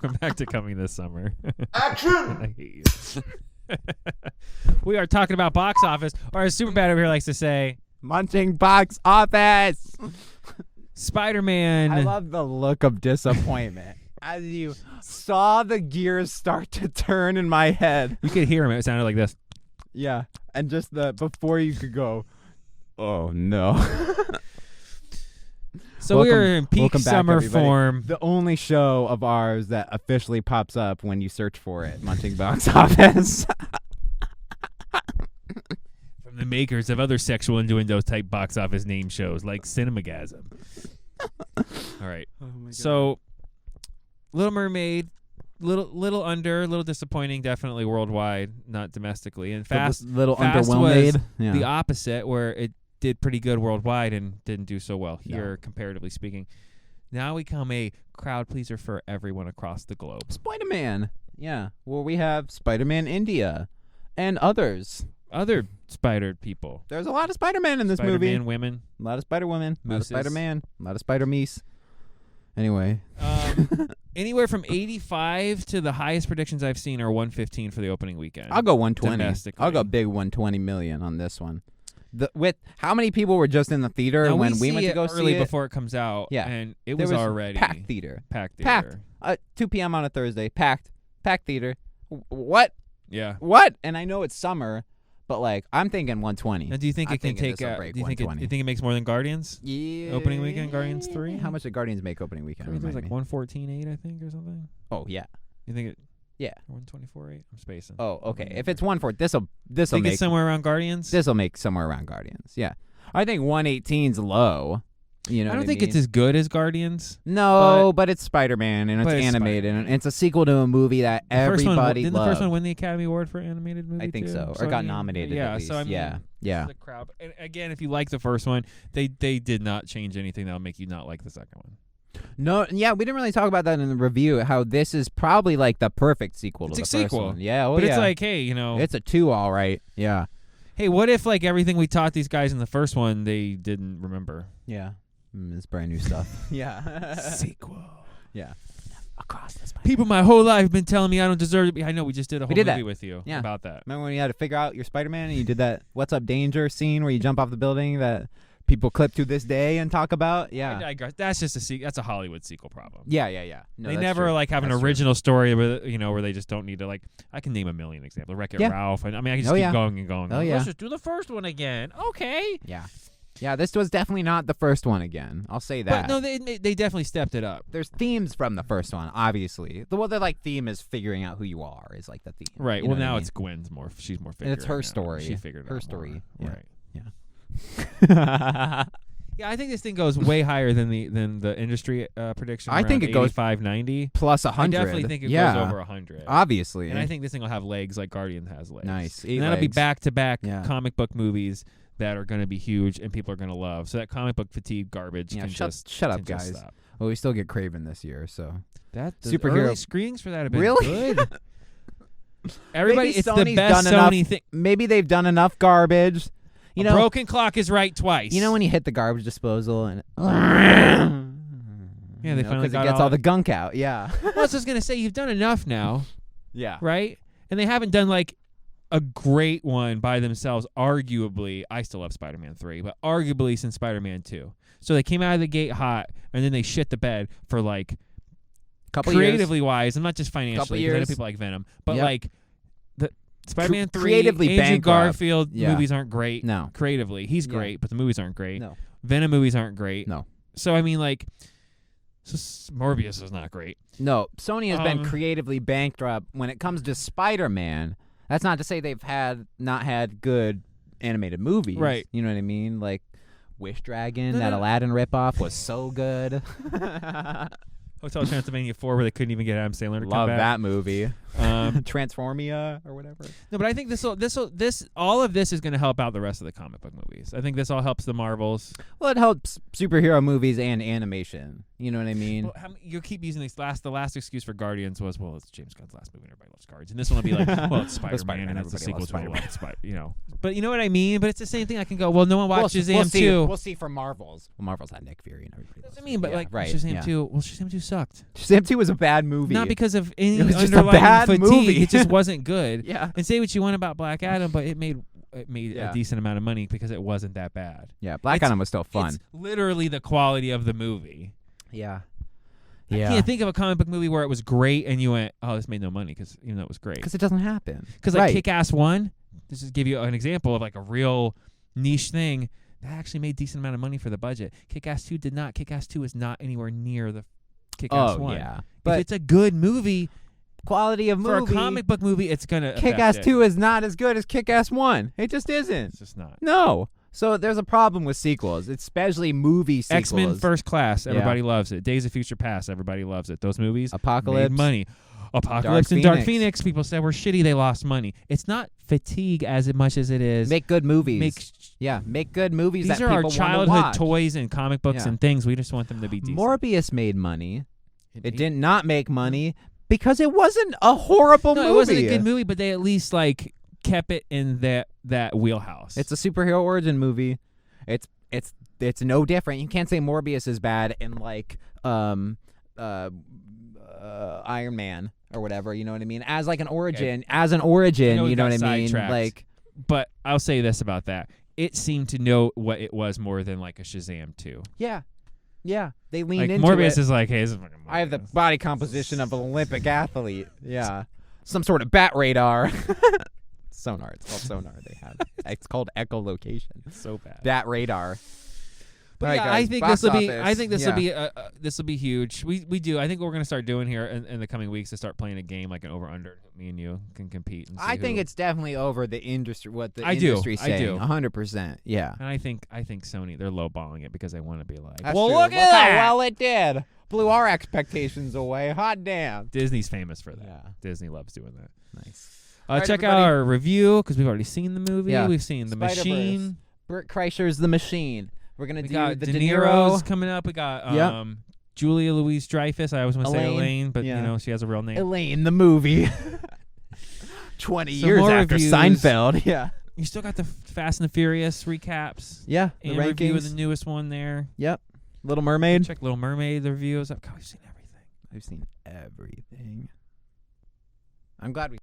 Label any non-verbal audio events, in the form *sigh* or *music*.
Welcome back to coming this summer. *laughs* Action! I hate you. *laughs* we are talking about box office, or as Superbad over here likes to say, Munching box office. Spider-Man. I love the look of disappointment *laughs* as you saw the gears start to turn in my head. you could hear him. It sounded like this. Yeah, and just the before you could go. Oh no! So Welcome- we are in peak welcome back, summer everybody. form. the only show of ours that officially pops up when you search for it, Munching Box *laughs* Office. from the makers of other sexual innuendo type box office name shows like Cinemagasm. *laughs* All right. Oh so, Little Mermaid, little little under, little disappointing, definitely worldwide, not domestically. And Fast, little Fast underwhelmed. was yeah. the opposite, where it did pretty good worldwide and didn't do so well No. here, comparatively speaking. Now we come a crowd pleaser for everyone across the globe. Spider-Man. Yeah, well, we have Spider-Man India and others. Other spider people, There's a lot of Spider-Man in this movie. Spider-Man women. A lot of Spider-Women. A lot of Spider-Man. A lot of Spider-Meese. Anyway, Um, *laughs* anywhere from 85 to the highest predictions I've seen are 115 for the opening weekend. I'll go 120. I'll go big 120 million on this one. The with how many people were just in the theater Now, when we, we, went to go it early see it? before it comes out. Yeah. and it was, was already packed theater. Packed Packed. theater. Uh, 2 p.m. on a Thursday. Packed. Packed theater. What? Yeah. What? And I know it's summer, but like I'm thinking 120. Now, do you think I it can take? Uh, break do you think it, 120. you think it makes more than Guardians? Yeah. Opening weekend, Guardians 3? How much did Guardians make opening weekend? Guardians was like me. 114.8, I think, or something. Oh yeah. You think it? Yeah. 124.8. I'm spacing. Oh okay. If it's one for this'll this'll think make it's somewhere around Guardians. this'll make somewhere around Guardians. Yeah. I think 118's low. You know. I don't think mean? it's as good as Guardians. No, but, it's Spider-Man and it's but it's animated and it's a sequel to a movie that The first one, everybody didn't the first one win the Academy Award for animated movie? I think too? so, or got nominated. Yeah, at least. so I mean, yeah, yeah. the crowd. And again, if you like the first one, they they did not change anything that'll make you not like the second one. No, yeah, we didn't really talk about that in the review. How this is probably like the perfect sequel It's to a the first sequel. one. Yeah, oh but yeah. it's like, hey, you know, it's a two, all right. Yeah, hey, what if like everything we taught these guys in the first one they didn't remember? yeah. Mm, it's brand new stuff. *laughs* yeah, *laughs* Sequel. yeah. Across the spine. People my whole life have been telling me I don't deserve to be. I know we just did a whole did movie that. with you Yeah. about that. Remember when you had to figure out your Spider-Man and you did that *laughs* "What's Up Danger" scene where you jump off the building that people clip to this day and talk about? I Yeah, digress. That's just a se- that's a Hollywood sequel problem. yeah, yeah, yeah. No, they never true. like have an That's true. original story where you know where they just don't need to like. I can name a million examples. Wreck It Yeah. Ralph, and I mean I can just Oh, keep yeah. going and going. Oh, Let's yeah. just do the first one again. Okay. Yeah, yeah. This was definitely not the first one again. I'll say that. But no, they they definitely stepped it up. there's themes from the first one, obviously. The well, the like theme is figuring out who you are is like the theme. Right. You well, now I mean? it's Gwen's more. She's more. And it's her story. She figured Her out story. Yeah. Right. *laughs* yeah. I think this thing goes way higher than the than the industry uh, prediction. I think it goes five ninety. Plus a I hundred. definitely think it yeah. goes over hundred. Obviously. and I think this thing will have legs like Guardian has legs. nice. And that'll be back to back comic book movies that are going to be huge and people are going to love. So that comic book fatigue garbage Yeah, can shut- just shut up, guys. Well, we still get Kraven this year, so That the Superhero- screenings for that have been Really? good. *laughs* Everybody, Maybe it's the Sony's best done enough- thing. maybe they've done enough garbage. You a know, broken clock is right twice. you know when you hit the garbage disposal and *laughs* Yeah, they finally because got it gets all- all the gunk out. Yeah, *laughs* Well, I was just gonna say you've done enough now, *laughs* yeah. right? And they haven't done like a great one by themselves. Arguably, I still love Spider-Man three, but arguably since Spider-Man two. So they came out of the gate hot, and then they shit the bed for like Couple years. creatively wise, and not just financially. 'cause I know years. people like Venom, but Yep. like Spider-Man three, creatively Andrew bankrupt. Garfield Yeah. movies aren't great. No, Creatively, he's Yeah. great, but the movies aren't great. no. Venom movies aren't great. No. So I mean, like, so Morbius is not great. No, Sony has been Um, creatively bankrupt when it comes to Spider-Man. That's not to say they've had not had good animated movies. Right. You know what I mean? Like Wish Dragon, No, that no. Aladdin ripoff was so good. *laughs* Hotel Transylvania four, where they couldn't even get Adam Sandler to come Love back. that movie. Um, *laughs* Transformia or whatever. no, but I think this will this will this all of this is going to help out the rest of the comic book movies. I think this all helps the Marvels. Well, it helps superhero movies and animation. You know what I mean? Well, how, you keep using this last. The last excuse for Guardians was, well, it's James Gunn's last movie, and everybody loves Guardians, and this one will be like, *laughs* well, it's Spider Man, Spider-Man, and it's a sequel to a Spider- you know. But you know what I mean. But it's the same thing. I can go, well, no one watches we'll, we'll see. two. We'll see for Marvels. Well, Marvels had Nick Fury and everybody. That's what I mean, but yeah, like right, Shazam yeah. two, well, Shazam two sucked. Shazam 2 was a bad movie. Not because of any It was just a bad fatigue. movie. It just *laughs* wasn't good. yeah. And say what you want about Black Adam, but it made it made Yeah. a decent amount of money because it wasn't that bad. Yeah, Black It's- Adam was still fun. It's literally the quality of the movie. Yeah. Yeah. I can't think of a comic book movie where it was great and you went, "Oh, this made no money," because even though it was great. Because it doesn't happen. Because like right. Kick Ass One, this is give you an example of like a real niche thing that actually made decent amount of money for the budget. Kick Ass Two did not. Kick Ass Two is not anywhere near the Kick Ass oh, One. yeah. if But it's a good movie quality of movie for a comic book movie, it's gonna Kick Ass it. 2 is not as good as Kick Ass 1. It just isn't. It's just not. No. So there's a problem with sequels, especially movie sequels. X Men First Class, Yeah. everybody loves it. Days of Future Past, everybody loves it. Those movies Apocalypse. made money. Apocalypse and Dark Phoenix. Phoenix, people said were shitty. They lost money. It's not fatigue as much as it is Make good movies. make. yeah, make good movies These that are our childhood toys and comic books Yeah. and things. We just want them to be decent. Morbius made money. It made- did not make money because it wasn't a horrible No, movie. it wasn't a good movie, but they at least like kept it in that that wheelhouse. It's a superhero origin movie. It's it's it's no different. You can't say Morbius is bad in like um uh, uh Iron Man or whatever. You know what I mean? As like an origin, as an origin. know you know what I mean? sidetracked. Like but I'll say this about that: it seemed to know what it was more than like a Shazam two. yeah, yeah. They lean Like into Morbius it. is like, hey, this is fucking I have the body composition of an Olympic athlete. *laughs* Yeah, some sort of bat radar. *laughs* sonar. It's called sonar. They have. *laughs* It's called echolocation. so bad. That radar. But All right, yeah, guys, I think this will be. I think this will Yeah. be. Uh, uh, this will be huge. We we do. I think what we're gonna start doing here in, in the coming weeks is start playing a game like an over under. Me and you can compete. And see I think it's definitely over the industry. What the I do, industry's I do. hundred percent. Yeah. And I think I think Sony they're lowballing it because they want to be like, That's well, true. look at how that. well it did. Blew our expectations away. Hot damn. Disney's famous for that. Yeah. Disney loves doing that. Nice. Uh, right, check out our review because we've already seen the movie. Yeah. We've seen the Spider-Verse. machine. Bert Kreischer's The Machine. We're gonna We do got the De Niro's coming up. We got Yep. um, Julia Louise Dreyfus. I always want to say Elaine. Elaine, but Yeah. you know she has a real name. Elaine the movie. *laughs* Twenty Some years more after reviews. Seinfeld. *laughs* Yeah. You still got the Fast and the Furious recaps. Yeah. The and review of rankings. the newest one there. Yep. Little Mermaid. Check Little Mermaid. The reviews. God, we've seen everything. I've seen everything. I'm glad we.